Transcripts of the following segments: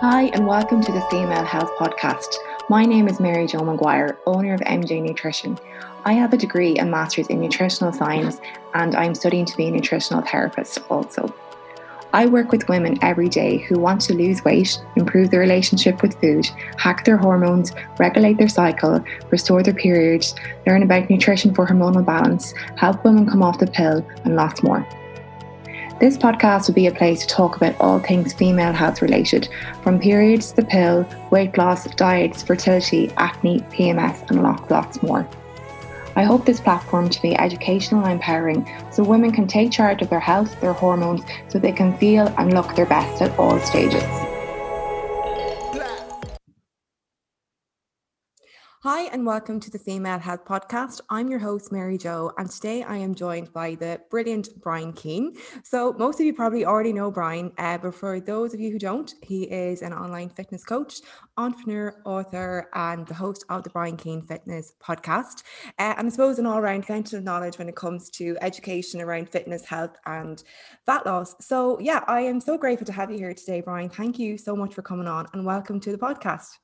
Hi, and welcome to the Female Health Podcast. My name is Mary Jo McGuire, owner of MJ Nutrition. I have a degree and master's in nutritional science, and I'm studying to be a nutritional therapist also. I work with women every day who want to lose weight, improve their relationship with food, hack their hormones, regulate their cycle, restore their periods, learn about nutrition for hormonal balance, help women come off the pill, and lots more. This podcast will be a place to talk about all things female health related, from periods, the pill, weight loss, diets, fertility, acne, PMS, and lots, lots more. I hope this platform to be educational and empowering so women can take charge of their health, their hormones, so they can feel and look their best at all stages. Hi, and welcome to the Female Health Podcast. I'm your host, Mary Jo, and today I am joined by the brilliant Brian Keane. So, most of you probably already know Brian, uh, but for those of you who don't, he is an online fitness coach, entrepreneur, author, and the host of the Brian Keane Fitness Podcast. Uh, and I suppose an all round fountain of knowledge when it comes to education around fitness, health, and fat loss. So, yeah, I am so grateful to have you here today, Brian. Thank you so much for coming on, and welcome to the podcast.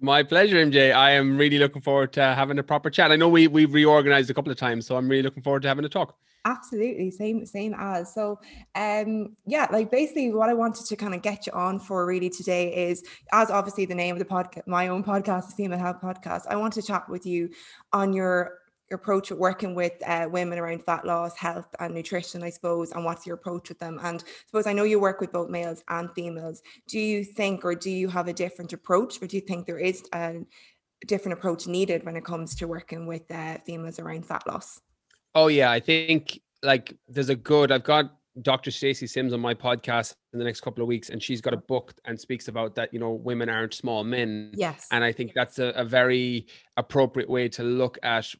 My pleasure, MJ. I am really looking forward to having a proper chat. I know we we've reorganized a couple of times, so I'm really looking forward to having a talk. Absolutely, same same as. So, um, yeah, like basically, what I wanted to kind of get you on for really today is, as obviously the name of the podcast, my own podcast, the Female Health Podcast. I want to chat with you on your approach at working with uh, women around fat loss, health, and nutrition, I suppose, and what's your approach with them? And I suppose I know you work with both males and females. Do you think, or do you have a different approach, or do you think there is a different approach needed when it comes to working with uh, females around fat loss? Oh yeah, I think like there's a good. I've got Dr. Stacy Sims on my podcast in the next couple of weeks, and she's got a book and speaks about that. You know, women aren't small men. Yes. And I think that's a, a very appropriate way to look at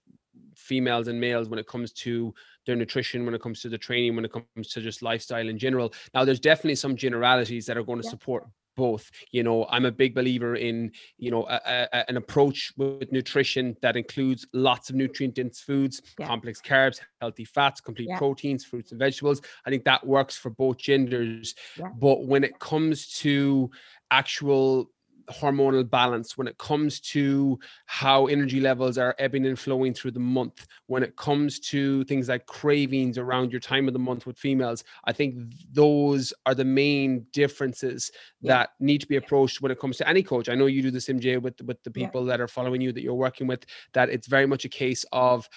females and males when it comes to their nutrition, when it comes to the training, when it comes to just lifestyle in general. Now, there's definitely some generalities that are going to yeah. support both you know i'm a big believer in you know a, a, an approach with nutrition that includes lots of nutrient dense foods yeah. complex carbs healthy fats complete yeah. proteins fruits and vegetables i think that works for both genders yeah. but when it comes to actual hormonal balance, when it comes to how energy levels are ebbing and flowing through the month, when it comes to things like cravings around your time of the month with females, I think those are the main differences yeah. that need to be approached when it comes to any coach. I know you do this, MJ, with with the people yeah. that are following you that you're working with. That it's very much a case of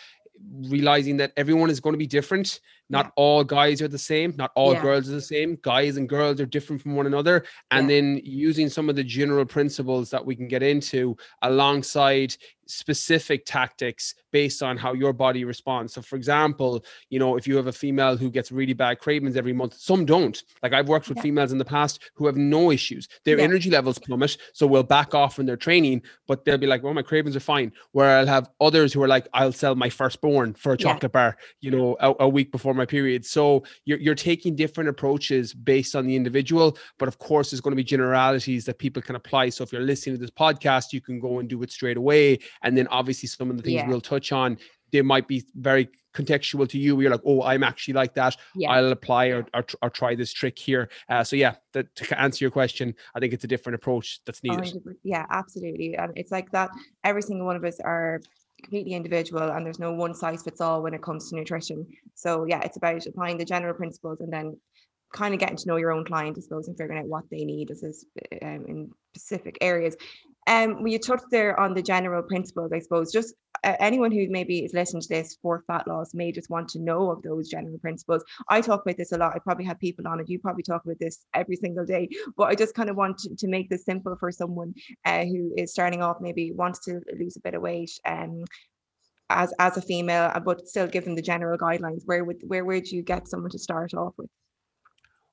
realizing that everyone is going to be different not yeah. all guys are the same not all yeah. girls are the same guys and girls are different from one another and yeah. then using some of the general principles that we can get into alongside specific tactics based on how your body responds. So, for example, you know, if you have a female who gets really bad cravings every month, some don't. Like I've worked with yeah. females in the past who have no issues. Their yeah. energy levels plummet, so we'll back off in their training, but they'll be like, "Well, my cravings are fine." Where I'll have others who are like, "I'll sell my firstborn for a chocolate yeah. bar," you know, a, a, week before my period. So you're you're taking different approaches based on the individual, but of course, there's going to be generalities that people can apply. So if you're listening to this podcast, you can go and do it straight away and then obviously some of the things yeah. we'll touch on, they might be very contextual to you. You're like, oh, I'm actually like that. Yeah. I'll apply or, or, or, try this trick here. Uh, so yeah, that, to answer your question, I think it's a different approach that's needed. Yeah, absolutely. And it's like that. Every single one of us are completely individual and there's no one size fits all when it comes to nutrition. So yeah, it's about applying the general principles and then kind of getting to know your own client, I suppose, and figuring out what they need as is, um, in specific areas. Um, when you touched there on the general principles, I suppose, just uh, anyone who maybe is listening to this for fat loss may just want to know of those general principles. I talk about this a lot. I probably have people on it. You probably talk about this every single day, but I just kind of want to, to make this simple for someone uh, who is starting off, maybe wants to lose a bit of weight. Um, as, as a female, uh, but still give them the general guidelines. Where would where would you get someone to start off with?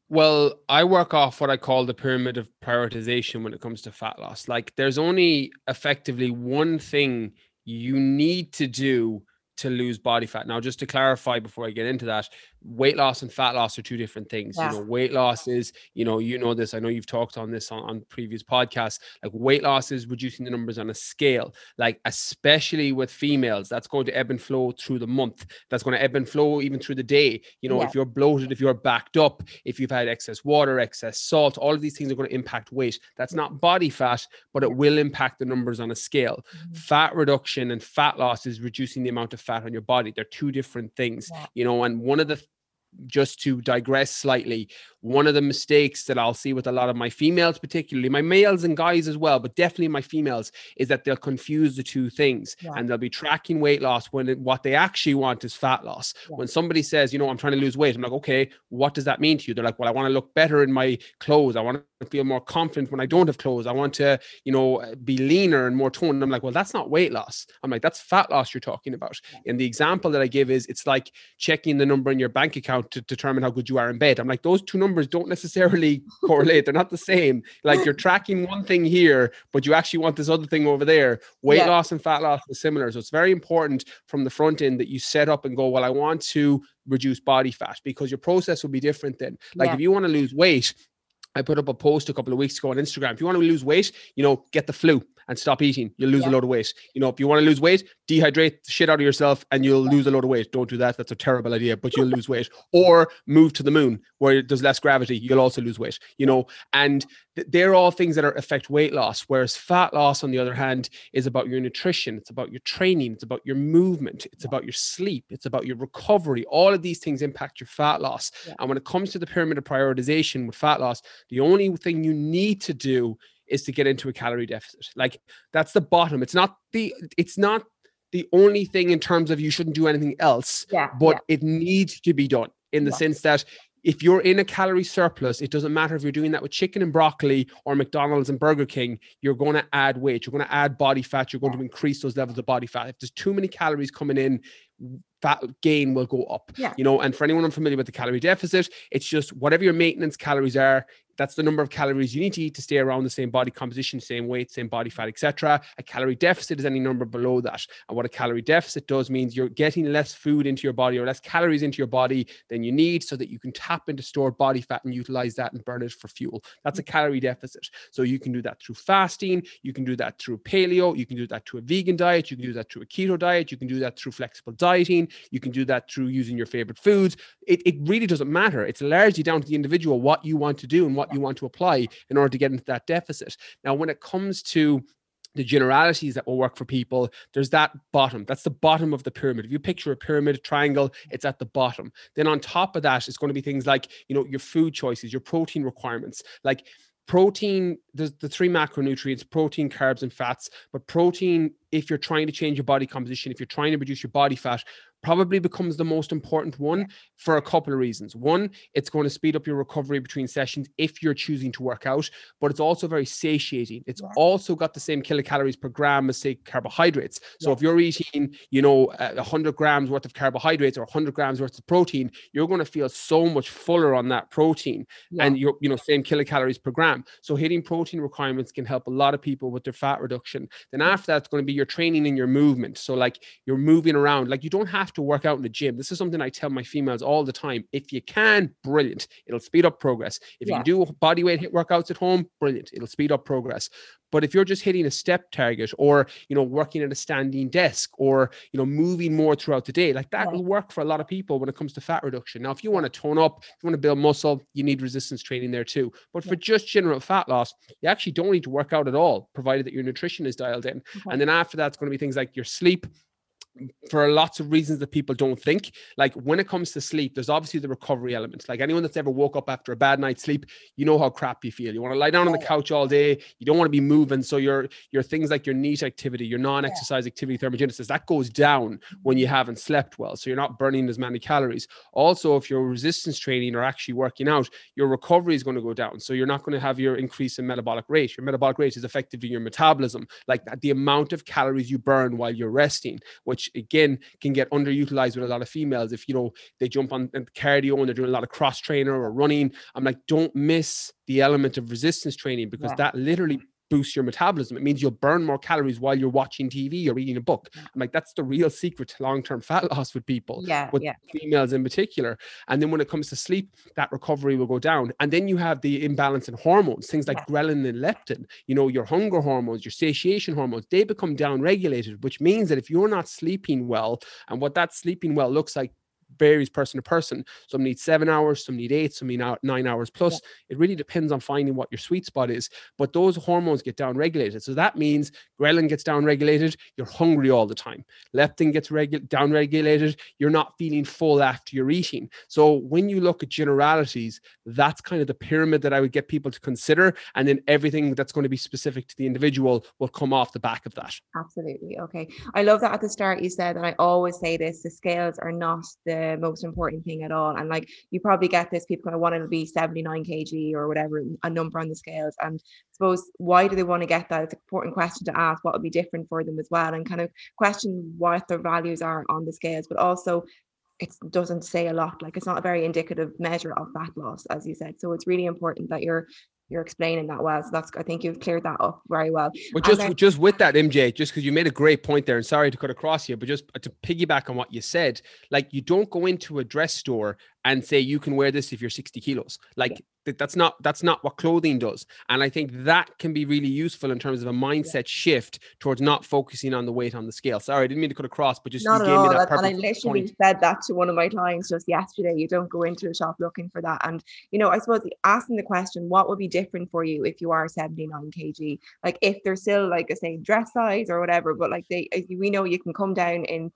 Well, I work off what I call the pyramid of prioritization when it comes to fat loss. Like, there's only effectively one thing you need to do to lose body fat. Now, just to clarify before I get into that, weight loss and fat loss are two different things. Yeah. You know, weight loss is, you know, you know this. I know you've talked on this on, on previous podcasts. Like weight loss is reducing the numbers on a scale. Like especially with females, that's going to ebb and flow through the month. That's going to ebb and flow even through the day. You know, yeah. if you're bloated, if you're backed up, if you've had excess water, excess salt, all of these things are going to impact weight. That's not body fat, but it will impact the numbers on a scale. Mm-hmm. Fat reduction and fat loss is reducing the amount of fat on your body. They're two different things. Yeah. You know, and one of the just to digress slightly, one of the mistakes that I'll see with a lot of my females, particularly my males and guys as well, but definitely my females, is that they'll confuse the two things yeah. and they'll be tracking weight loss when it, what they actually want is fat loss. Yeah. When somebody says, you know, I'm trying to lose weight, I'm like, okay, what does that mean to you? They're like, well, I want to look better in my clothes. I want to feel more confident when I don't have clothes. I want to, you know, uh, be leaner and more toned. And I'm like, well, that's not weight loss. I'm like, that's fat loss you're talking about. And the example that I give is it's like checking the number in your bank account to determine how good you are in bed. I'm like, those two numbers don't necessarily correlate. They're not the same. Like you're tracking one thing here, but you actually want this other thing over there. Weight yeah. loss and fat loss are similar. So it's very important from the front end that you set up and go, well, I want to reduce body fat because your process will be different then. Like yeah. if you want to lose weight, I put up a post a couple of weeks ago on Instagram. If you want to lose weight, you know, get the flu and stop eating. You'll lose yeah. a lot of weight. You know, if you want to lose weight, dehydrate the shit out of yourself and you'll yeah. lose a lot of weight. Don't do that. That's a terrible idea, but you'll lose weight. Or move to the moon where there's less gravity. You'll also lose weight, you know, and th- they're all things that are affect weight loss. Whereas fat loss, on the other hand, is about your nutrition. It's about your training. It's about your movement. It's yeah. about your sleep. It's about your recovery. All of these things impact your fat loss. And when it comes to the pyramid of prioritization with fat loss, the only thing you need to do is to get into a calorie deficit. Like that's the bottom. It's not the it's not the only thing in terms of you shouldn't do anything else, yeah, but yeah. it needs to be done in the yeah. sense that if you're in a calorie surplus, it doesn't matter if you're doing that with chicken and broccoli or McDonald's and Burger King, you're going to add weight, you're going to add body fat, you're going to increase those levels of body fat. If there's too many calories coming in, fat gain will go up. Yeah. You know, and for anyone unfamiliar with the calorie deficit, it's just whatever your maintenance calories are, that's the number of calories you need to eat to stay around the same body composition, same weight, same body fat, etc. A calorie deficit is any number below that. And what a calorie deficit does means you're getting less food into your body or less calories into your body than you need so that you can tap into stored body fat and utilize that and burn it for fuel. That's a calorie deficit. So you can do that through fasting, you can do that through paleo, you can do that through a vegan diet, you can do that through a keto diet, you can do that through flexible dieting, you can do that through using your favorite foods. It, it really doesn't matter. It's largely down to the individual what you want to do and what what you want to apply in order to get into that deficit. Now, when it comes to the generalities that will work for people there's that bottom. That's the bottom of the pyramid. If you picture a pyramid triangle it's at the bottom. Then on top of that it's going to be things like you know your food choices your protein requirements. Like protein there's the three macronutrients protein carbs and fats. But protein if you're trying to change your body composition if you're trying to reduce your body fat probably becomes the most important one for a couple of reasons. One, it's going to speed up your recovery between sessions if you're choosing to work out, but it's also very satiating. It's yeah. also got the same kilocalories per gram as say carbohydrates. So yeah. if you're eating, you know, a 100 grams worth of carbohydrates or 100 grams worth of protein, you're going to feel so much fuller on that protein yeah. and you're, you know, same kilocalories per gram. So hitting protein requirements can help a lot of people with their fat reduction. Then after that, it's going to be your training and your movement. So like you're moving around, like you don't have to work out in the gym. This is something I tell my females all the time. If you can, brilliant. It'll speed up progress. If yeah. you do body weight HIIT workouts at home, brilliant. It'll speed up progress. But if you're just hitting a step target or, you know, working at a standing desk or, you know, moving more throughout the day, like that will work for a lot of people when it comes to fat reduction. Now, if you want to tone up, if you want to build muscle, you need resistance training there too. But for just general fat loss, you actually don't need to work out at all, provided that your nutrition is dialed in. Okay. And then after that, it's going to be things like your sleep, for lots of reasons that people don't think. Like when it comes to sleep, there's obviously the recovery element. Like anyone that's ever woke up after a bad night's sleep, you know how crap you feel. You want to lie down on the couch all day. You don't want to be moving. So your your things like your NEAT activity, your non-exercise yeah. activity thermogenesis, that goes down when you haven't slept well. So you're not burning as many calories. Also, if you're resistance training or actually working out, your recovery is going to go down. So you're not going to have your increase in metabolic rate. Your metabolic rate is effectively your metabolism, like the amount of calories you burn while you're resting, which again can get underutilized with a lot of females. If you know they jump on cardio and they're doing a lot of cross trainer or running, I'm like, don't miss the element of resistance training because yeah. that literally boost your metabolism. It means you'll burn more calories while you're watching TV or reading a book. Mm. I'm like, that's the real secret to long-term fat loss with people, yeah, with yeah. females in particular. And then when it comes to sleep, that recovery will go down. And then you have the imbalance in hormones, things like Yeah. ghrelin and leptin, you know, your hunger hormones, your satiation hormones, they become down regulated, which means that if you're not sleeping well, and what that sleeping well looks like varies person to person. Some need seven hours, some need eight, some need nine hours plus. It really depends on finding what your sweet spot is. But those hormones get down regulated. So that means ghrelin gets down regulated, you're hungry all the time. Leptin gets regu- down regulated, you're not feeling full after you're eating. So when you look at generalities, that's kind of the pyramid that I would get people to consider. And then everything that's going to be specific to the individual will come off the back of that. Absolutely. Okay. I love that at the start you said, and I always say this the scales are not the most important thing at all. And like you probably get this, people kind of want to be 79 kg or whatever, a number on the scales. And I suppose why do they want to get that? It's an important question to ask what would be different for them as well, and kind of question what their values are on the scales, but also it doesn't say a lot. Like it's not a very indicative measure of fat loss, as you said. So it's really important that you're you're explaining that well. So that's I think you've cleared that up very well. But just then- just with that, MJ, just because you made a great point there, and sorry to cut across you, but just uh, to piggyback on what you said, like you don't go into a dress store and say you can wear this if you're 60 kilos. Like th- that's not that's not what clothing does. And I think that can be really useful in terms of a mindset shift towards not focusing on the weight on the scale. Sorry, I didn't mean to cut across, but just Not you gave all. me that And and I literally point. said that to one of my clients just yesterday. You don't go into a shop looking for that. And, you know, I suppose asking the question, what would be different for you if you are 79 kg? Like if they're still like a same dress size or whatever, but like they, we know you can come down and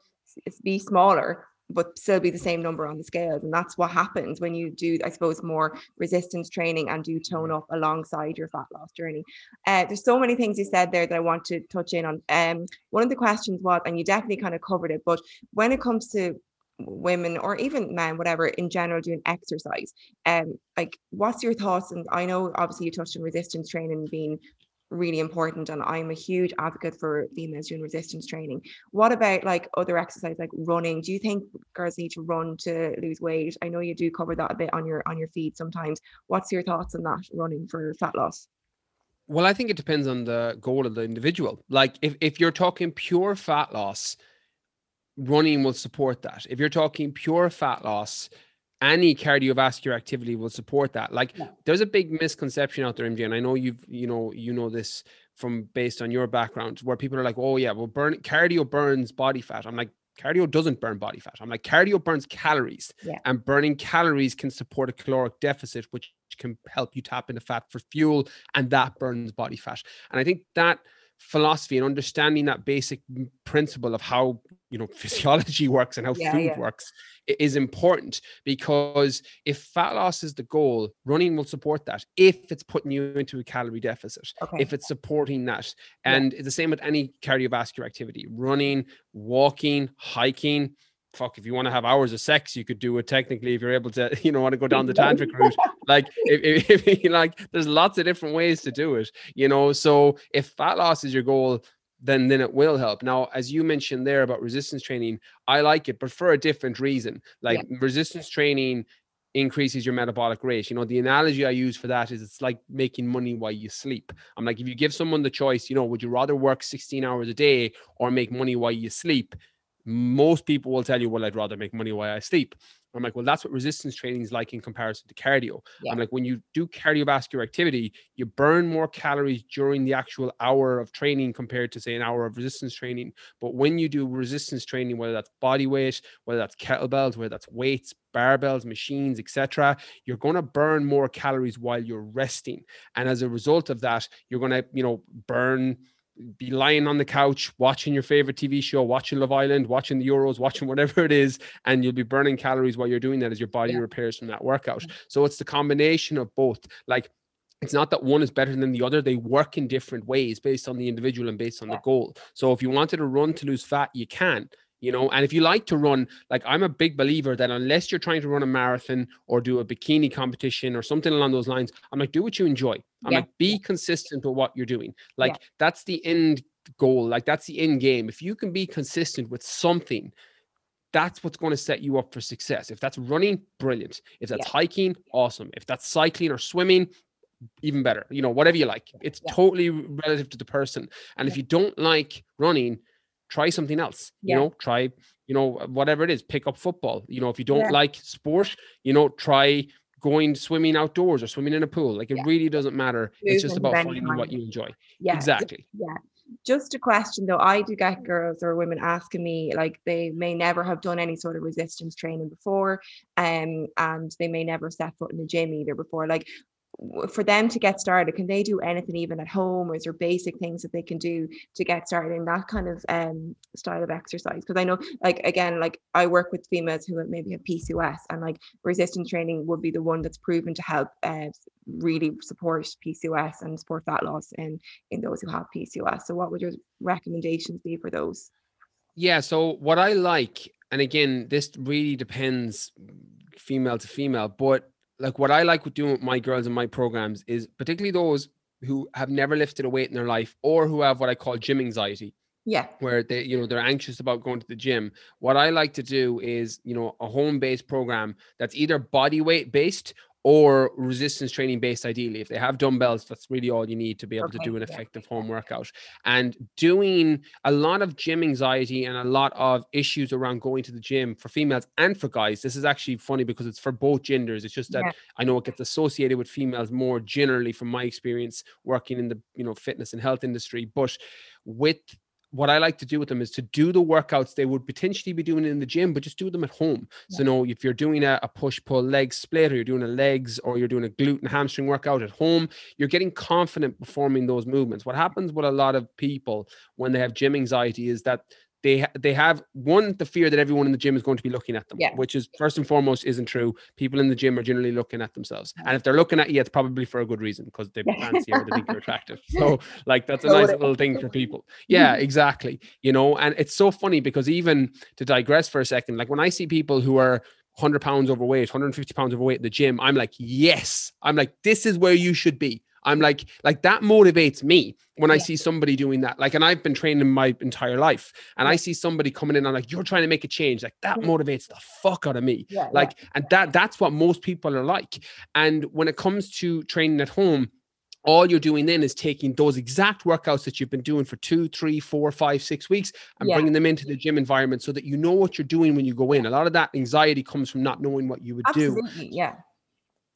be smaller, but still be the same number on the scales. And that's what happens when you do, I suppose, more resistance training and do tone up alongside your fat loss journey. Uh, there's so many things you said there that I want to touch in on. Um, one of the questions was, and you definitely kind of covered it, but when it comes to women or even men, whatever, in general, doing exercise, um, like what's your thoughts? And I know obviously you touched on resistance training being really important and I'm a huge advocate for females doing resistance training. What about like other exercise like running? Do you think girls need to run to lose weight? I know you do cover that a bit on your on your feed sometimes. What's your thoughts on that running for fat loss? Well, I think it depends on the goal of the individual. Like if, if you're talking pure fat loss, running will support that. If you're talking pure fat loss, any cardiovascular activity will support that. Like Yeah. there's a big misconception out there, MJ, and I know you've you know you know this from based on your background, where people are like, oh yeah, well burn cardio burns body fat. I'm like, cardio doesn't burn body fat. I'm like, cardio burns calories, Yeah. and burning calories can support a caloric deficit, which can help you tap into fat for fuel, and that burns body fat. And I think that philosophy and understanding that basic principle of how you know physiology works and how Yeah, food yeah. works is important because if fat loss is the goal running will support that if it's putting you into a calorie deficit Okay. if it's supporting that Yeah. and it's the same with any cardiovascular activity running walking hiking fuck if you want to have hours of sex you could do it technically if you're able to you know want to go down the tantric route. Like if, if, if like there's lots of different ways to do it you know? So if fat loss is your goal then then it will help. Now as you mentioned there about resistance training i like it but for a different reason. Like resistance training increases your metabolic rate. You know the analogy i use for that is it's like making money while you sleep. I'm like if you give someone the choice you know would you rather work 16 hours a day or make money while you sleep most people will tell you well i'd rather make money while i sleep. I'm like well that's what resistance training is like in comparison to cardio. Yeah. i'm like when you do cardiovascular activity you burn more calories during the actual hour of training compared to say an hour of resistance training. But when you do resistance training whether that's body weight whether that's kettlebells whether that's weights barbells machines etc you're going to burn more calories while you're resting. And as a result of that you're going to you know burn be lying on the couch watching your favorite TV show, watching Love Island, watching the Euros, watching whatever it is, and you'll be burning calories while you're doing that as your body Yeah. repairs from that workout. So it's the combination of both. Like it's not that one is better than the other. They work in different ways based on the individual and based on the goal. So if you wanted to run to lose fat, you can. You know, and if you like to run, like I'm a big believer that unless you're trying to run a marathon or do a bikini competition or something along those lines, I'm like, do what you enjoy. I'm Yeah. like, be consistent with what you're doing. Like that's the end goal. Like that's the end game. If you can be consistent with something, that's what's going to set you up for success. If that's running, brilliant. If that's Yeah. hiking, awesome. If that's cycling or swimming, even better. You know, whatever you like. It's Yeah. totally relative to the person. And if you don't like running, try something else. You know, try, you know, whatever it is, pick up football. You know, if you don't Yeah. like sport, you know, try going swimming outdoors or swimming in a pool. Like it Yeah. really doesn't matter. It's just about finding what you enjoy. Yeah. Exactly. Yeah. Just a question though, I do get girls or women asking me like they may never have done any sort of resistance training before, um, and they may never set foot in a gym either before. Like for them to get started, can they do anything even at home, or is there basic things that they can do to get started in that kind of um style of exercise? Because I know, like again, like I work with females who maybe have PCOS, and like resistance training would be the one that's proven to help uh, really support PCOS and support fat loss in in those who have PCOS. So what would your recommendations be for those? Yeah. So what I like, and again, this really depends female to female, but like what I like with doing with my girls in my programs is particularly those who have never lifted a weight in their life or who have what I call gym anxiety, Yeah. where they, you know, they're anxious about going to the gym. What I like to do is, you know, a home-based program that's either body weight based or resistance training based ideally. If they have dumbbells that's really all you need to be able to do an yeah, effective home workout. And doing a lot of gym anxiety and a lot of issues around going to the gym for females and for guys this is actually funny because it's for both genders. It's just that Yeah. i know it gets associated with females more generally from my experience working in the you know fitness and health industry. But with what I like to do with them is to do the workouts they would potentially be doing in the gym, but just do them at home. So, no, if you're doing a, a push pull leg split, or you're doing a legs, or you're doing a glute and hamstring workout at home, you're getting confident performing those movements. What happens with a lot of people when they have gym anxiety is that they they have one the fear that everyone in the gym is going to be looking at them, Yeah. which is first and foremost isn't true. People in the gym are generally looking at themselves, and if they're looking at you, it's probably for a good reason because they fancy or they think you're attractive. So, like, that's a nice little thing for people. Yeah, exactly. You know, and it's so funny because even to digress for a second, like when I see people who are 100 pounds overweight, 150 pounds overweight in the gym, I'm like, yes, I'm like, this is where you should be. I'm like, like that motivates me when I Yeah. see somebody doing that. Like, and I've been training my entire life, and I see somebody coming in and I'm like, you're trying to make a change. Like that motivates the fuck out of me Yeah. like and that that's what most people are like and when it comes to training at home all you're doing then is taking those exact workouts that you've been doing for two three four five six weeks and Yeah. bringing them into the gym environment so that you know what you're doing when you go in a lot of that anxiety comes from not knowing what you would do Absolutely. Yeah.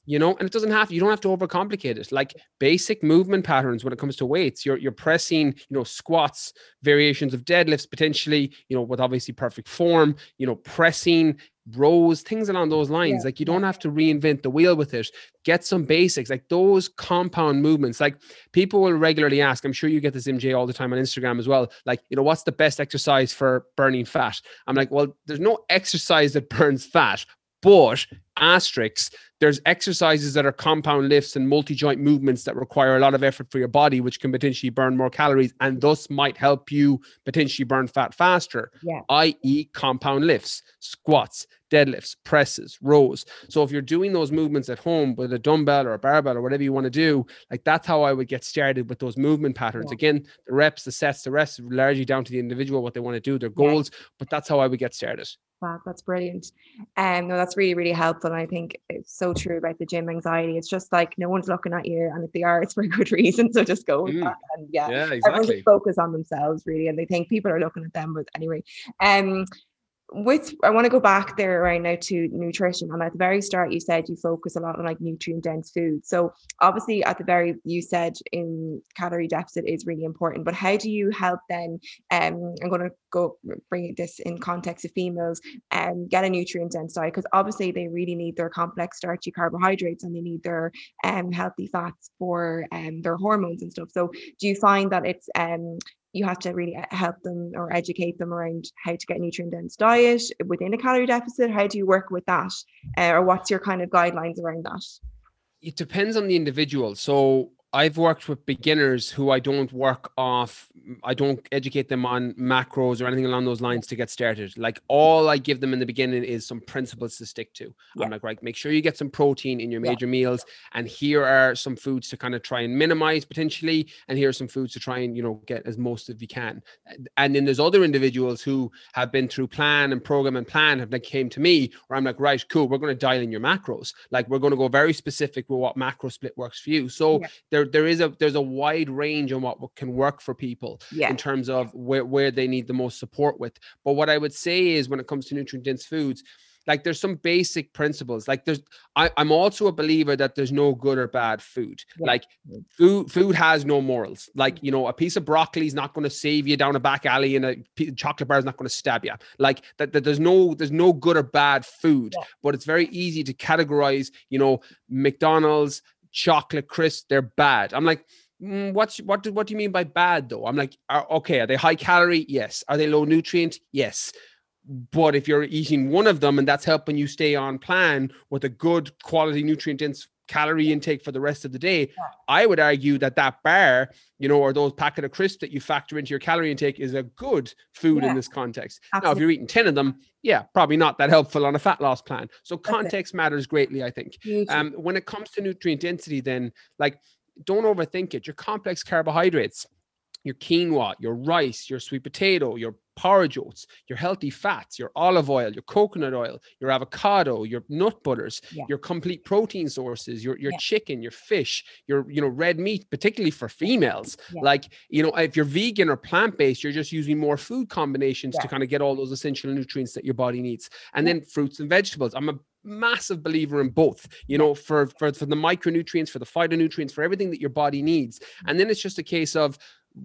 You know and it doesn't have you don't have to overcomplicate it. Like basic movement patterns when it comes to weights you're you're pressing you know squats variations of deadlifts potentially you know with obviously perfect form you know pressing rows things along those lines. Yeah, like you don't have to reinvent the wheel with it. Get some basics like those compound movements. Like people will regularly ask i'm sure you get this mj all the time on instagram as well like you know what's the best exercise for burning fat? I'm like well there's no exercise that burns fat but asterisks there's exercises that are compound lifts and multi-joint movements that require a lot of effort for your body which can potentially burn more calories and thus might help you potentially burn fat faster Yeah. i.e compound lifts squats deadlifts presses rows so if you're doing those movements at home with a dumbbell or a barbell or whatever you want to do like that's how i would get started with those movement patterns Yeah. again the reps the sets the rest largely down to the individual what they want to do their Yeah. goals but that's how i would get started Wow, that's brilliant. Um, no, that's really, really helpful. And I think it's so true about the gym anxiety. It's just like no one's looking at you, and if they are, it's for a good reason. So just go with Mm. that. And yeah, yeah everyone exactly just focus on themselves really, and they think people are looking at them. But anyway, um, with I want to go back there right now to nutrition. And at the very start, you said you focus a lot on like nutrient dense food. So obviously, at the very you said in calorie deficit is really important. But how do you help then? Um, I'm going to go bring this in context of females and get a nutrient dense diet because obviously they really need their complex starchy carbohydrates and they need their um healthy fats for um their hormones and stuff. So do you find that it's um you have to really uh, help them or educate them around how to get nutrient dense diet within a calorie deficit. How do you work with that? Uh, or what's your kind of guidelines around that? It depends on the individual. So I've worked with beginners who I don't work off, I don't educate them on macros or anything along those lines to get started. Like all I give them in the beginning is some principles to stick to. Yeah. I'm like, right, make sure you get some protein in your major yeah. meals. And here are some foods to kind of try and minimize potentially. And here are some foods to try and, you know, get as most as you can. And then there's other individuals who have been through plan and program and plan have like came to me where I'm like, right, cool, we're going to dial in your macros. Like we're going to go very specific with what macro split works for you. So yeah. there there there is a there's a wide range on what can work for people yeah. in terms of where, where they need the most support with. But what I would say is when it comes to nutrient dense foods, like there's some basic principles like there's I, am also a believer that there's no good or bad food yeah. like food food has no morals like you know a piece of broccoli is not going to save you down a back alley and a chocolate bar is not going to stab you like that, that there's no there's no good or bad food yeah. but it's very easy to categorize you know mcdonald's chocolate crisp, they're bad. I'm like, mm, what's what do what do you mean by bad though? I'm like, are, okay, are they high calorie? Yes. Are they low nutrient? Yes. But if you're eating one of them and that's helping you stay on plan with a good quality nutrient dense calorie intake for the rest of the day. I would argue that that bar, you know, or those packet of crisps that you factor into your calorie intake is a good food yeah. in this context. Absolutely. Now, if you're eating 10 of them, yeah, probably not that helpful on a fat loss plan. So context matters greatly, I think. Um, when it comes to nutrient density, then like don't overthink it. Your complex carbohydrates, your quinoa, your rice, your sweet potato, your porridge oats, your healthy fats, your olive oil, your coconut oil, your avocado, your nut butters, yeah. your complete protein sources, your your yeah. chicken, your fish, your you know red meat, particularly for females. Yeah. Like you know, if you're vegan or plant based, you're just using more food combinations to kind of get all those essential nutrients that your body needs. And then fruits and vegetables. I'm a massive believer in both you know for, for for the micronutrients for the phytonutrients for everything that your body needs mm. and then it's just a case of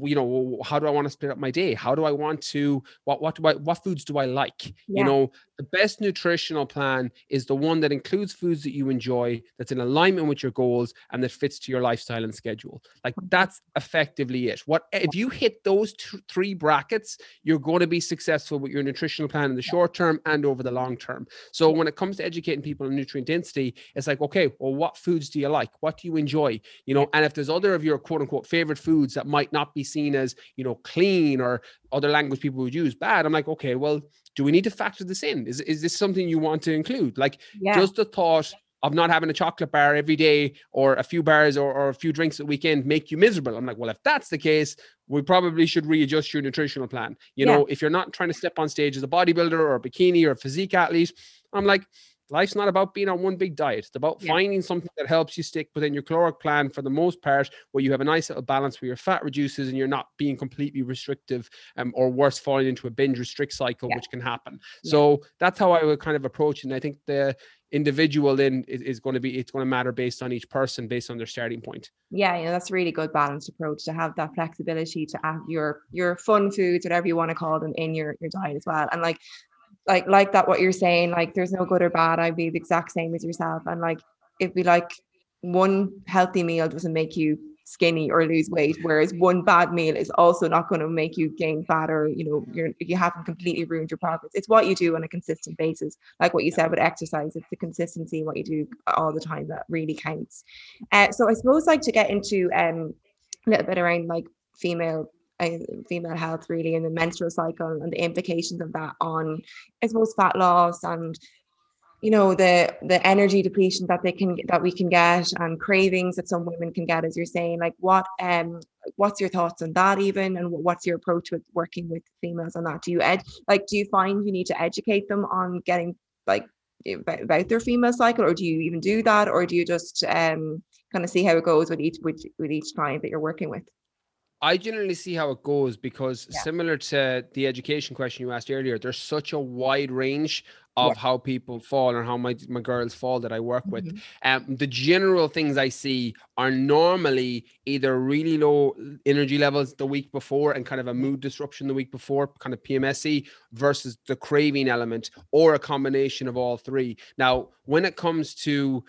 you know how do i want to split up my day? How do i want to what what do i what foods do i like? Yeah. you know the best nutritional plan is the one that includes foods that you enjoy that's in alignment with your goals and that fits to your lifestyle and schedule. Like mm-hmm. that's effectively it. What if you hit those two, three brackets you're going to be successful with your nutritional plan in the short term and over the long term. So when it comes to educating people on nutrient density it's like okay well what foods do you like? What do you enjoy? You know and if there's other of your quote unquote favorite foods that might not be be seen as you know clean or other language people would use bad i'm like okay well do we need to factor this in is, is this something you want to include like yeah. just the thought of not having a chocolate bar every day or a few bars or, or a few drinks a weekend make you miserable. I'm like, well, if that's the case, we probably should readjust your nutritional plan. You yeah. know, if you're not trying to step on stage as a bodybuilder or a bikini or a physique athlete, I'm like, life's not about being on one big diet. It's about yeah. finding something that helps you stick within your caloric plan for the most part, where you have a nice little balance where your fat reduces and you're not being completely restrictive um, or worse, falling into a binge restrict cycle, yeah. which can happen. Yeah. So that's how I would kind of approach it. And I think the individual then is, is, going to be it's going to matter based on each person based on their starting point yeah you know that's a really good balanced approach to have that flexibility to have your your fun foods whatever you want to call them in your your diet as well and like like like that what you're saying like there's no good or bad i'd be the exact same as yourself. And like it'd be like one healthy meal doesn't make you skinny or lose weight whereas one bad meal is also not going to make you gain fat or you know you're you haven't completely ruined your progress. It's what you do on a consistent basis. Like what you said with exercise it's the consistency what you do all the time that really counts. Uh, so i suppose like to get into um a little bit around like female female health really and the menstrual cycle and the implications of that on I suppose fat loss and you know the the energy depletion that they can that we can get and cravings that some women can get as you're saying. Like what um what's your thoughts on that even? And what's your approach with working with females on that? Do you ed like do you find you need to educate them on getting like about, their female cycle? Or do you even do that? Or do you just um kind of see how it goes with each with, with each client that you're working with I generally see how it goes because yeah. similar to the education question you asked earlier, there's such a wide range of yeah. how people fall and how my, my girls fall that I work with. Mm-hmm. Um, the general things I see are normally either really low energy levels the week before and kind of a mood disruption the week before, kind of PMSy, versus the craving element, or a combination of all three. Now, when it comes to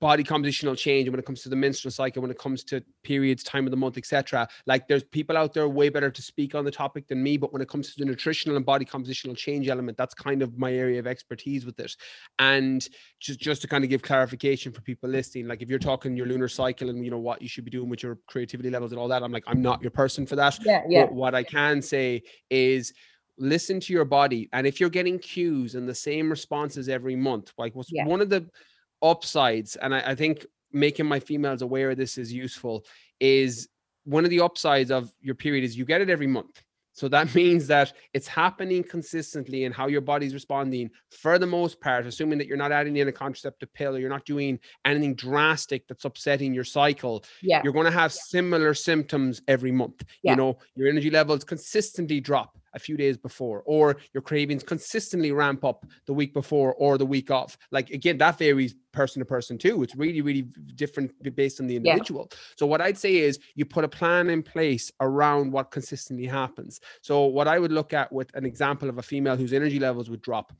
body compositional change when it comes to the menstrual cycle when it comes to periods time of the month etc like there's people out there way better to speak on the topic than me but when it comes to the nutritional and body compositional change element that's kind of my area of expertise with it. And just just to kind of give clarification for people listening like if you're talking your lunar cycle and you know what you should be doing with your creativity levels and all that i'm like i'm not your person for that. Yeah yeah. But what i can say is listen to your body. And if you're getting cues and the same responses every month like what's Yeah. one of the upsides and I, I think making my females aware of this is useful is one of the upsides of your period is you get it every month so that means that it's happening consistently and how your body's responding for the most part assuming that you're not adding in a contraceptive pill or you're not doing anything drastic that's upsetting your cycle yeah you're going to have similar symptoms every month. Yeah. You know, your energy levels consistently drop a few days before, or your cravings consistently ramp up the week before or the week off. Like again, that varies person to person too. It's really, really different based on the Yeah. individual. So what I'd say is you put a plan in place around what consistently happens. So what I would look at with an example of a female whose energy levels would drop.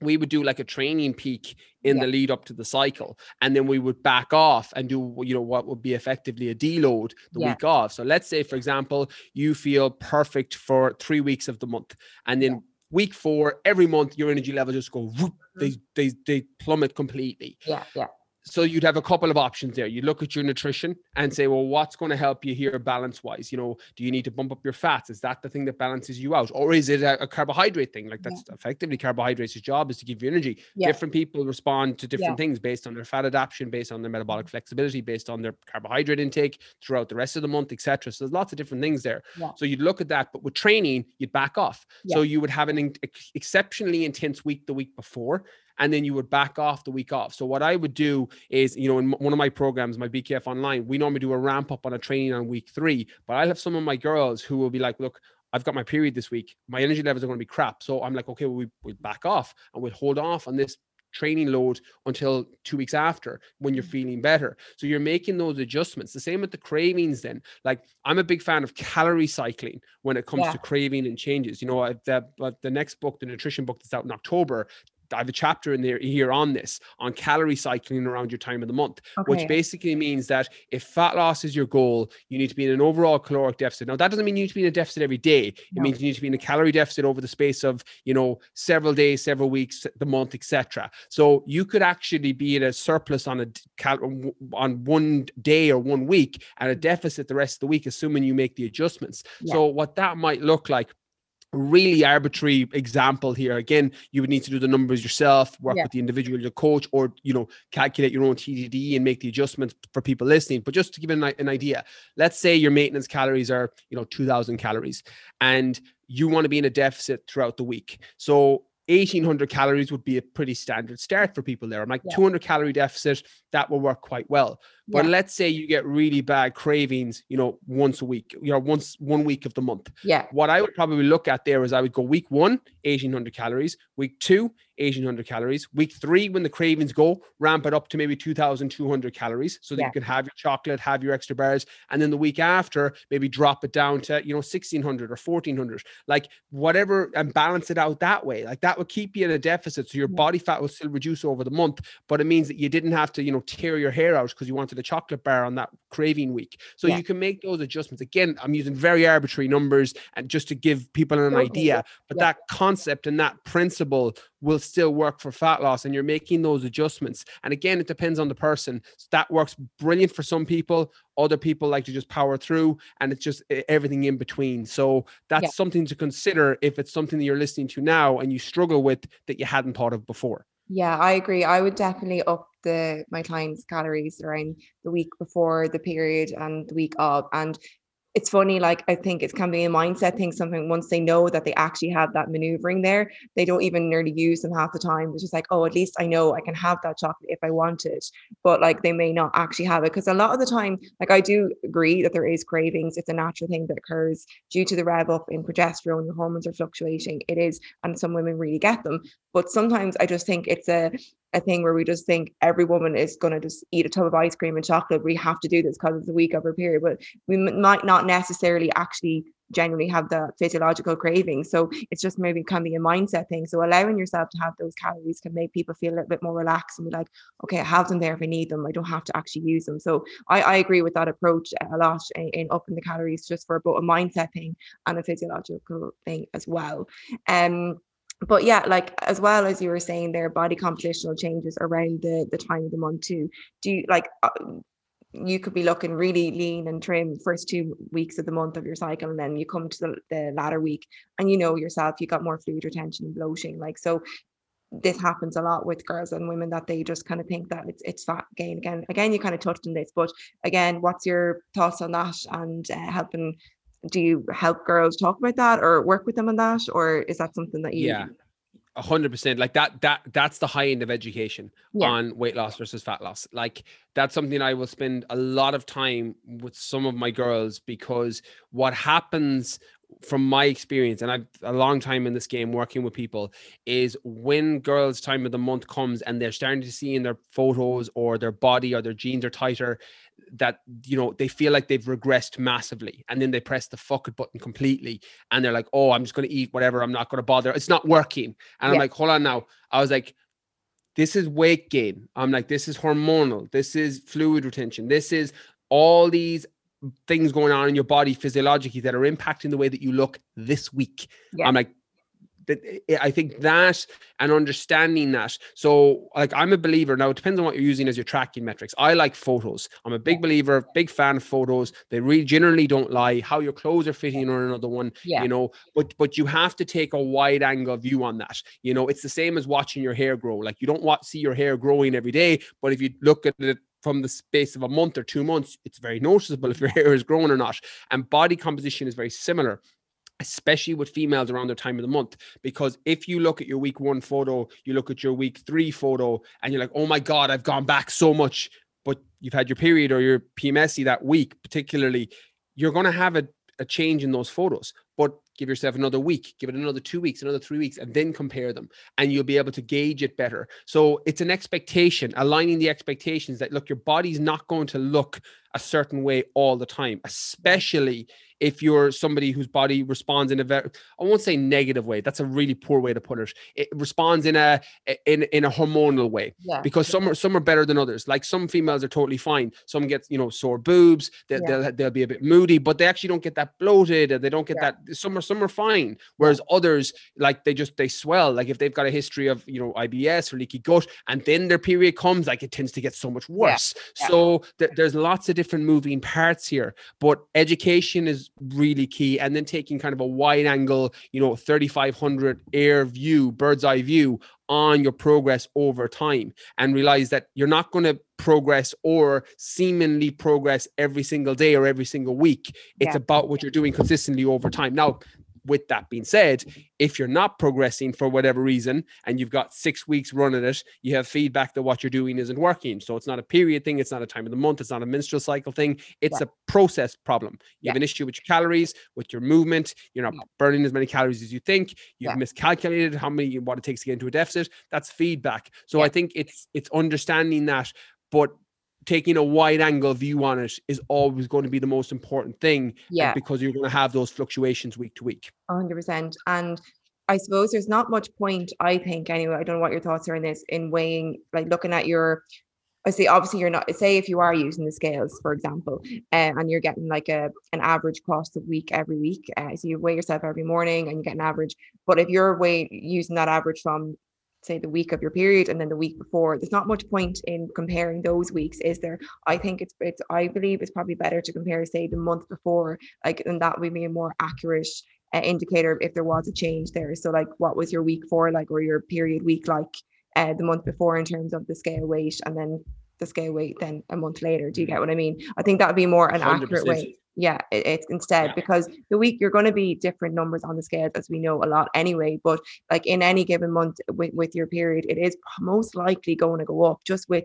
We would do like a training peak in Yeah. the lead up to the cycle, and then we would back off and do you know what would be effectively a deload the Yeah. week off. So let's say, for example, you feel perfect for three weeks of the month, and then week four, every month, your energy levels just go whoop, mm-hmm. they, they they plummet completely. yeah yeah So you'd have a couple of options there. You look at your nutrition and say, well, what's going to help you here balance wise? You know, do you need to bump up your fats? Is that the thing that balances you out? Or is it a, a carbohydrate thing? Like Yeah. that's effectively carbohydrates' job is to give you energy. Yeah. Different people respond to different Yeah. things based on their fat adaptation, based on their metabolic flexibility, based on their carbohydrate intake throughout the rest of the month, etc. So there's lots of different things there. Yeah. So you'd look at that, but with training, you'd back off. So you would have an in- exceptionally intense week the week before, and then you would back off the week off. So what I would do is, you know, in one of my programs, my BKF online, we normally do a ramp up on a training on week three, but I'll have some of my girls who will be like, look, I've got my period this week. My energy levels are going to be crap. So I'm like, okay, well, we, we'll back off and we'll hold off on this training load until two weeks after when you're mm. feeling better. So you're making those adjustments. The same with the cravings then. Like I'm a big fan of calorie cycling when it comes Yeah. to craving and changes. You know, I- the, but the next book, the nutrition book that's out in October, I have a chapter in there here on this on calorie cycling around your time of the month, which basically means that if fat loss is your goal, you need to be in an overall caloric deficit. Now that doesn't mean you need to be in a deficit every day. It No. means you need to be in a calorie deficit over the space of you know several days, several weeks, the month, etc. So you could actually be in a surplus on a cal- on one day or one week and a deficit the rest of the week, assuming you make the adjustments. Yeah. So what that might look like really arbitrary example here. Again you would need to do the numbers yourself work Yeah. with the individual your coach or you know calculate your own TDEE and make the adjustments for people listening. But just to give an, an idea let's say your maintenance calories are you know 2000 calories and you want to be in a deficit throughout the week. So 1800 calories would be a pretty standard start for people there i'm like Yeah. 200 calorie deficit that will work quite well but Yeah. let's say you get really bad cravings you know once a week you know once one week of the month yeah what I would probably look at there is I would go week one, 1800 calories, week two, 1800 calories, week three, when the cravings go, ramp it up to maybe 2200 calories so that Yeah. you can have your chocolate, have your extra bars. And then the week after, maybe drop it down to, you know, 1600 or 1400, like whatever, and balance it out that way. Like that would keep you in a deficit. So your body fat will still reduce over the month, but it means that you didn't have to, you know, tear your hair out because you wanted a chocolate bar on that craving week. So Yeah. you can make those adjustments. Again, I'm using very arbitrary numbers and just to give people an idea, but yeah. that concept and that principle will still work for fat loss and you're making those adjustments. And again, it depends on the person. So that works brilliant for some people. Other people like to just power through and it's just everything in between. So that's Yeah. something to consider if it's something that you're listening to now and you struggle with that you hadn't thought of before. Yeah, I agree. I would definitely up the my clients' calories around the week before the period and the week of. And it's funny, like I think it can be a mindset thing. Something once they know that they actually have that maneuvering there, they don't even nearly use them half the time. It's just like, oh, at least I know I can have that chocolate if I want it. But like they may not actually have it. Because a lot of the time, like I do agree that there is cravings. It's a natural thing that occurs due to the rev up in progesterone, your hormones are fluctuating. It is, and some women really get them. But sometimes I just think it's a a thing where we just think every woman is going to just eat a tub of ice cream and chocolate. We have to do this because it's a week of her period, but we might not necessarily actually genuinely have the physiological craving. So it's just maybe can be a mindset thing. So allowing yourself to have those calories can make people feel a little bit more relaxed and be like, okay, I have them there if I need them. I don't have to actually use them. So I, I agree with that approach a lot in, in upping the calories just for both a mindset thing and a physiological thing as well. Um but yeah like as well as you were saying there body compositional changes around the the time of the month too. Do you like uh, you could be looking really lean and trim first two weeks of the month of your cycle and then you come to the, the latter week and you know yourself you got more fluid retention and bloating like so this happens a lot with girls and women that they just kind of think that it's it's fat gain again. Again you kind of touched on this but again what's your thoughts on that and uh, helping do you help girls talk about that or work with them on that? Or is that something that you yeah. A hundred percent. Like that that that's the high end of education yeah. on weight loss versus fat loss. Like that's something i will spend a lot of time with some of my girls because what happens from my experience and i've a long time in this game working with people is when girls time of the month comes and they're starting to see in their photos or their body or their jeans are tighter that you know they feel like they've regressed massively and then they press the fuck it button completely and they're like oh i'm just going to eat whatever i'm not going to bother. It's not working. And yeah. i'm like hold on now. I was like this is weight gain. I'm like this is hormonal. This is fluid retention. This is all these things going on in your body physiologically that are impacting the way that you look this week. Yeah. i'm like that eh, I think that and understanding that. So, like, I'm a believer now. It depends on what you're using as your tracking metrics. I like photos. I'm a big believer, big fan of photos. They really generally don't lie. How your clothes are fitting on another one, yeah. you know. But but you have to take a wide angle view on that. You know, it's the same as watching your hair grow. Like, you don't want see your hair growing every day, but if you look at it from the space of a month or two months, it's very noticeable if your hair is growing or not. And body composition is very similar especially with females around their time of the month. Because if you look at your week one photo, you look at your week three photo, and you're like, oh my God, I've gone back so much, but you've had your period or your PMSy that week, particularly, you're going to have a, a change in those photos. But give yourself another week, give it another two weeks, another three weeks, and then compare them, and you'll be able to gauge it better. So it's an expectation, aligning the expectations that look, your body's not going to look a certain way all the time, especially if you're somebody whose body responds in a very I won't say negative way. That's a really poor way to put it. It responds in a in in a hormonal way. Yeah. Because some are some are better than others. Like some females are totally fine. Some get, you know, sore boobs, they, yeah. they'll they'll be a bit moody, but they actually don't get that bloated, they don't get yeah. that some are some are fine. Whereas others like they just they swell. Like if they've got a history of, you know, IBS or leaky gut and then their period comes, like it tends to get so much worse. So th- there's lots of different moving parts here, but education is really key. And then taking kind of a wide angle, you know, 3,500 air view, bird's eye view on your progress over time and realize that you're not going to progress or seemingly progress every single day or every single week. It's yeah. about what you're doing consistently over time. Now, with that being said, if you're not progressing for whatever reason and you've got six weeks running it, you have feedback that what you're doing isn't working. So it's not a period thing, it's not a time of the month, it's not a menstrual cycle thing, it's yeah. a process problem. You yeah. have an issue with your calories, with your movement, you're not yeah. burning as many calories as you think, you've miscalculated how many what it takes to get into a deficit. That's feedback. So I think it's it's understanding that, but taking a wide angle view on it is always going to be the most important thing. Yeah. Because you're going to have those fluctuations week to week. 100%. And I suppose there's not much point, I think, anyway. I don't know what your thoughts are in this, in weighing, like looking at your. I say obviously you're not say if you are using the scales for example uh, and you're getting like a an average across the week every week uh, so you weigh yourself every morning and you get an average but if you're weight using that average from say the week of your period and then the week before. There's not much point in comparing those weeks is there? I think it's it's i believe it's probably better to compare say the month before like and that would be a more accurate uh, indicator if there was a change there. So like what was your week for like or your period week like uh, the month before in terms of the scale weight and then the scale weight then a month later? Do you get what i mean? I think that would be more an 100%. accurate way yeah it, it's instead Yeah. because the week you're going to be different numbers on the scales as we know a lot anyway but like in any given month with, with your period it is most likely going to go up just with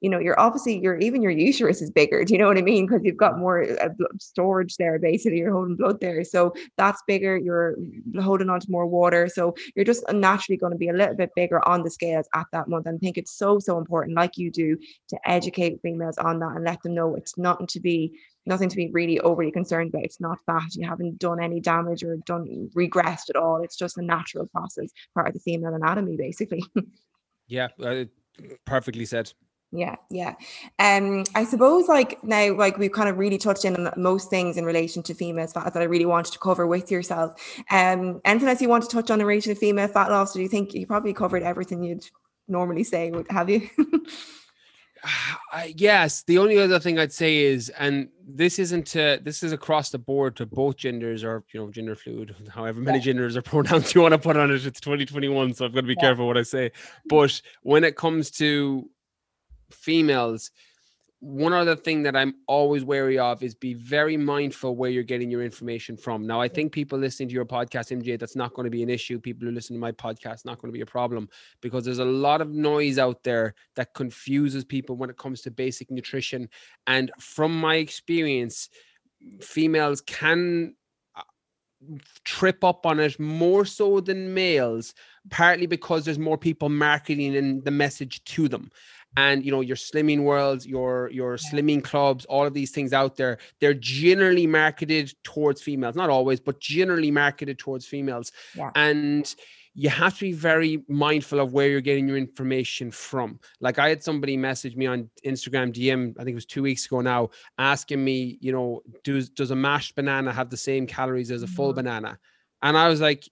you know you're obviously your even your uterus is bigger do you know what i mean because you've got more uh, storage there basically you're holding blood there so that's bigger you're holding on to more water so you're just naturally going to be a little bit bigger on the scales at that month and I think it's so so important like you do to educate females on that and let them know it's nothing to be nothing to be really overly concerned about. It's not fat. You haven't done any damage or done regressed at all. It's just a natural process, part of the female anatomy, basically. Yeah, uh, perfectly said. yeah, yeah. Um, I suppose like now, like we've kind of really touched in on most things in relation to female fat that I really wanted to cover with yourself. Um, anything else you want to touch on in relation to female fat loss? Or do you think you probably covered everything you'd normally say? Would have you? I, yes, the only other thing I'd say is, and this isn't to, this is across the board to both genders or you know gender fluid, however many genders or pronouns you want to put on it. It's 2021, so I've got to be Yeah. careful what I say. But when it comes to females, one other thing that I'm always wary of is be very mindful where you're getting your information from. Now, I think people listening to your podcast, MJ, that's not going to be an issue. People who listen to my podcast, not going to be a problem because there's a lot of noise out there that confuses people when it comes to basic nutrition. And from my experience, females can uh, trip up on it more so than males, partly because there's more people marketing and the message to them and you know your slimming worlds your your slimming clubs all of these things out there they're generally marketed towards females not always but generally marketed towards females Yeah. and you have to be very mindful of where you're getting your information from like i had somebody message me on instagram dm i think it was two weeks ago now asking me you know does does a mashed banana have the same calories as a full Mhm. banana and i was like "Y-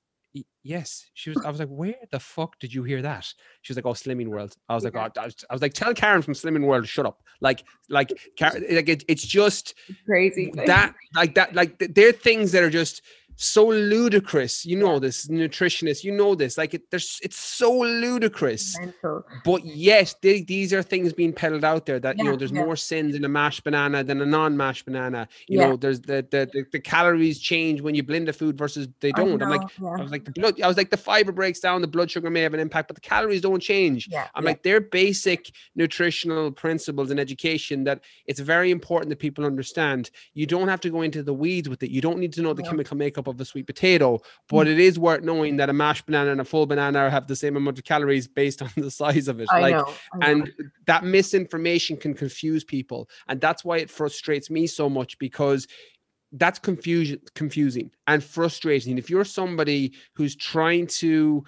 yes. She was i was like where the fuck did you hear that? She was like oh slimming world. I was like oh, I was, I was like tell karen from slimming world shut up. Like like like it, it's just Crazy. that like that like th- they're things that are just so ludicrous you know this nutritionist you know this like it, there's it's so ludicrous Mental. but yes they, these are things being peddled out there that you know there's yeah. more sins in a mashed banana than a non-mashed banana you Yeah. know there's the, the the the calories change when you blend the food versus they don't i'm like know, I was like the blood. I was like the fiber breaks down. The blood sugar may have an impact, but the calories don't change. yeah, I'm yeah. like they're basic nutritional principles in education that it's very important that people understand. You don't have to go into the weeds with it. You don't need to know the chemical makeup of a sweet potato, but Mm. it is worth knowing that a mashed banana and a full banana have the same amount of calories based on the size of it. I like know. And that misinformation can confuse people and that's why it frustrates me so much because that's confusion confusing and frustrating if you're somebody who's trying to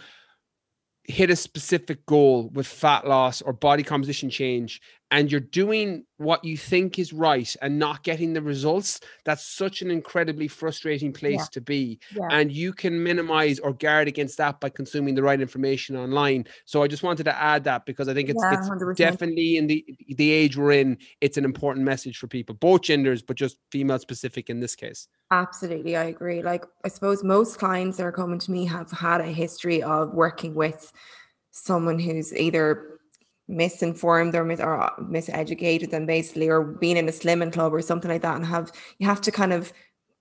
hit a specific goal with fat loss or body composition change and you're doing what you think is right and not getting the results that's such an incredibly frustrating place Yeah. to be yeah. and you can minimize or guard against that by consuming the right information online so i just wanted to add that because i think it's, Yeah, it's definitely in the the age we're in it's an important message for people both genders but just female specific in this case Absolutely, I agree. Like, I suppose most clients that are coming to me have had a history of working with someone who's either misinformed or, mis- or uh, miseducated them, basically, or being in a slimming club or something like that. And have you have to kind of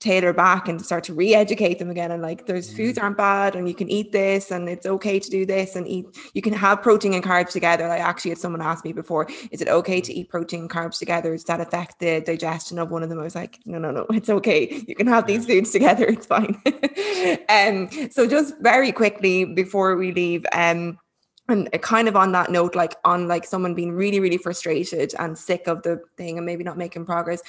tailor back and start to re-educate them again and like there's foods aren't bad and you can eat this and it's okay to do this and eat you can have protein and carbs together. Like actually had someone asked me before is it okay to eat protein and carbs together? Does that affect the digestion of one of them? I was like no no no it's okay. You can have these foods together it's fine. Um so just very quickly before we leave um and uh, kind of on that note like on like someone being really really frustrated and sick of the thing and maybe not making progress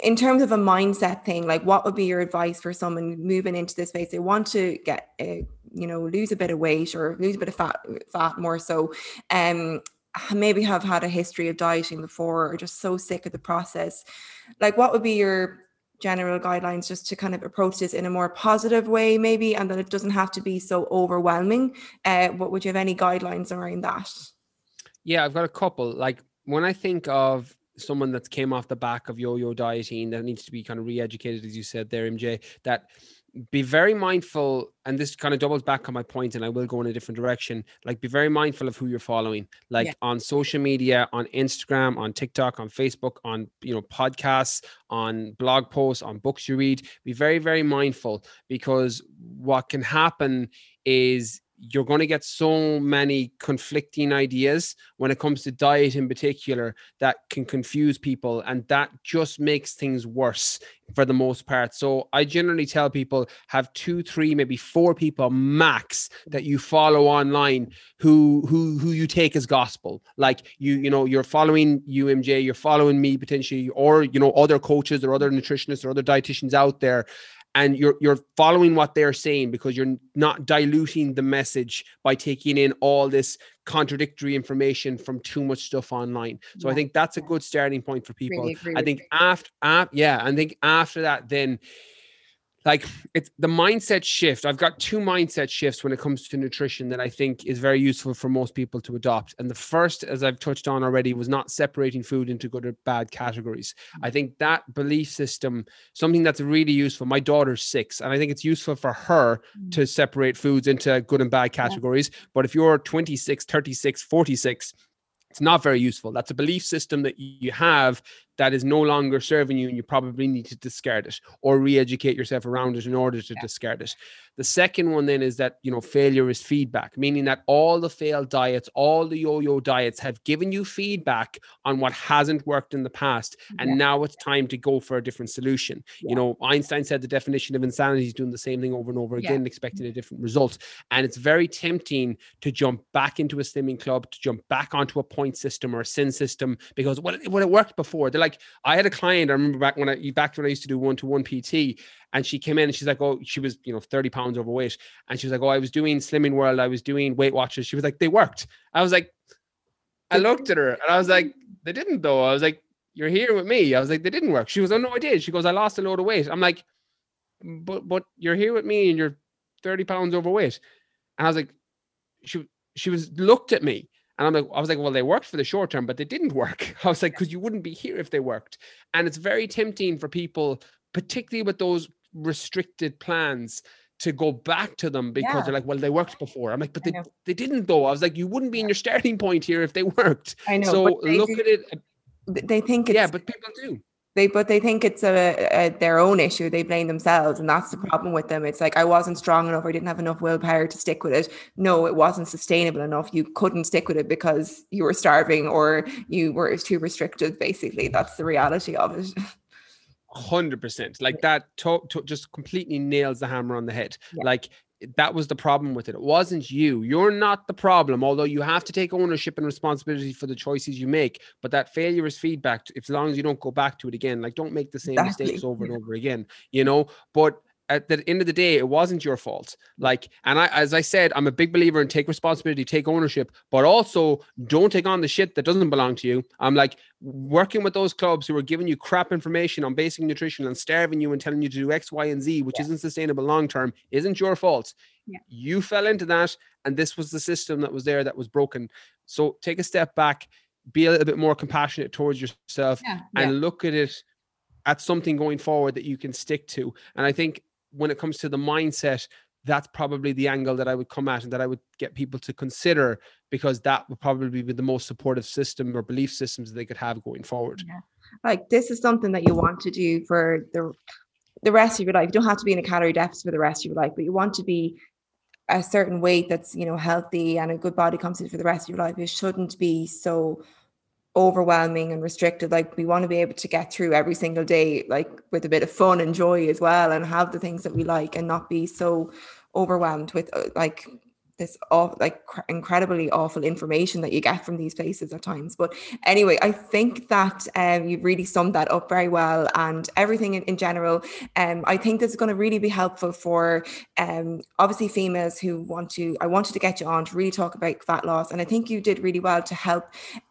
in terms of a mindset thing like what would be your advice for someone moving into this space? They want to get uh, you know lose a bit of weight or lose a bit of fat fat more so um maybe have had a history of dieting before or just so sick of the process. Like what would be your general guidelines just to kind of approach this in a more positive way maybe and that it doesn't have to be so overwhelming uh what would you have any guidelines around that Yeah, I've got a couple. Like when I think of someone that's came off the back of yo-yo dieting that needs to be kind of re-educated, as you said there, MJ, that be very mindful and this kind of doubles back on my point and i will go in a different direction like be very mindful of who you're following like yeah. on social media on instagram on tiktok on facebook on you know podcasts on blog posts on books you read be very very mindful because what can happen is you're going to get so many conflicting ideas when it comes to diet in particular that can confuse people and that just makes things worse for the most part. So i generally tell people have two three maybe four people max that you follow online who who who you take as gospel. Like you you know you're following umj you're following me potentially or you know other coaches or other nutritionists or other dietitians out there and you're you're following what they're saying because you're not diluting the message by taking in all this contradictory information from too much stuff online. So yeah. i think that's a good starting point for people. Really i think after, after yeah i think after that then like it's the mindset shift i've got two mindset shifts when it comes to nutrition that i think is very useful for most people to adopt and the first as i've touched on already was not separating food into good or bad categories i think that belief system something that's really useful my daughter's six and i think it's useful for her mm. to separate foods into good and bad categories but if you're 26 36 46 it's not very useful. That's a belief system that you have that is no longer serving you and you probably need to discard it or re-educate yourself around it in order to yeah. discard it the second one then is that you know failure is feedback meaning that all the failed diets all the yo-yo diets have given you feedback on what hasn't worked in the past and yeah. now it's time to go for a different solution yeah. you know einstein said the definition of insanity is doing the same thing over and over again expecting a different result and it's very tempting to jump back into a slimming club to jump back onto a point system or a sin system because well, it, well, it worked before they're like I had a client. I remember back when I back when I used to do one to one PT, and she came in and she's like, oh, she was you know thirty pounds overweight, and she was like, oh, I was doing Slimming World, I was doing Weight Watchers. She was like, they worked. I was like, I looked at her and I was like, they didn't though. I was like, you're here with me. I was like, they didn't work. She was, oh no, I did. She goes, I lost a load of weight. I'm like, but but you're here with me and you're thirty pounds overweight, and I was like, she she was looked at me and I'm like, I was like, well, they worked for the short term, but they didn't work. I was like, because you wouldn't be here if they worked. And it's very tempting for people, particularly with those restricted plans, to go back to them because yeah. they're like, well, they worked before. I'm like, but they, they didn't though. I was like, you wouldn't be in your starting point here if they worked. I know. So look do, at it. Uh, they think it's yeah, but people do they but they think it's a, a, their own issue. They blame themselves and that's the mm-hmm. problem with them. It's like i wasn't strong enough. I didn't have enough willpower to stick with it. No it wasn't sustainable enough. You couldn't stick with it because you were starving or you were too restricted basically. That's the reality of it 100% like that to, to just completely nails the hammer on the head yeah. like that was the problem with it. It wasn't you. You're not the problem, although you have to take ownership and responsibility for the choices you make. But that failure is feedback, as long as you don't go back to it again. Like, don't make the same exactly. mistakes over and over again, you know? But at the end of the day, it wasn't your fault. Like, and I, as I said, I'm a big believer in take responsibility, take ownership, but also don't take on the shit that doesn't belong to you. I'm like working with those clubs who are giving you crap information on basic nutrition and starving you and telling you to do X, Y, and Z, which yeah. isn't sustainable long term, isn't your fault. Yeah. You fell into that, and this was the system that was there that was broken. So take a step back, be a little bit more compassionate towards yourself, yeah. and look at it at something going forward that you can stick to. And I think when it comes to the mindset, that's probably the angle that I would come at and that I would get people to consider because that would probably be the most supportive system or belief systems that they could have going forward. Yeah. Like this is something that you want to do for the the rest of your life. You don't have to be in a calorie deficit for the rest of your life, but you want to be a certain weight that's you know healthy and a good body composition for the rest of your life. It shouldn't be so overwhelming and restricted like we want to be able to get through every single day like with a bit of fun and joy as well and have the things that we like and not be so overwhelmed with uh, like this off like cr- incredibly awful information that you get from these places at times. But anyway i think that um, you've really summed that up very well and everything in, in general. Um, i think this is going to really be helpful for um, obviously females who want to i wanted to get you on to really talk about fat loss and i think you did really well to help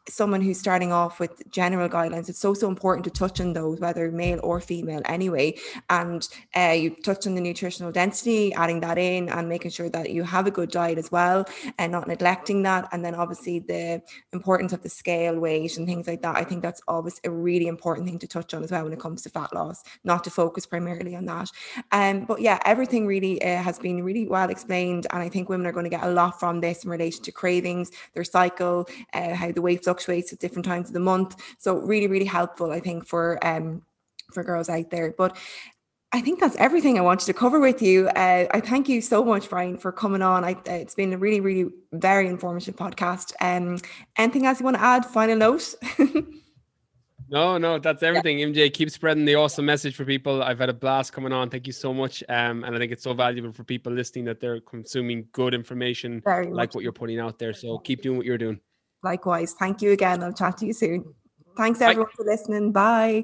someone who's starting off with general guidelines, it's so, so important to touch on those, whether male or female anyway. And uh, you touch on the nutritional density, adding that in and making sure that you have a good diet as well and not neglecting that. And then obviously the importance of the scale weight and things like that. I think that's always a really important thing to touch on as well when it comes to fat loss, not to focus primarily on that. Um, but yeah, everything really uh, has been really well explained. And I think women are going to get a lot from this in relation to cravings, their cycle, uh, how the weight fluctuates at different times of the month. So really, really helpful, I think, for um for girls out there. But I think that's everything I wanted to cover with you. Uh, I thank you so much, Brian, for coming on. I, uh, it's been a really, really very informative podcast. Um, anything else you want to add? Final note? no, no, that's everything. Yeah. MJ, keep spreading the awesome message for people. I've had a blast coming on. Thank you so much. Um, and I think it's so valuable for people listening that they're consuming good information very like much. what you're putting out there. So keep doing what you're doing. Likewise. Thank you again. I'll chat to you soon. Thanks everyone Bye. for listening. Bye.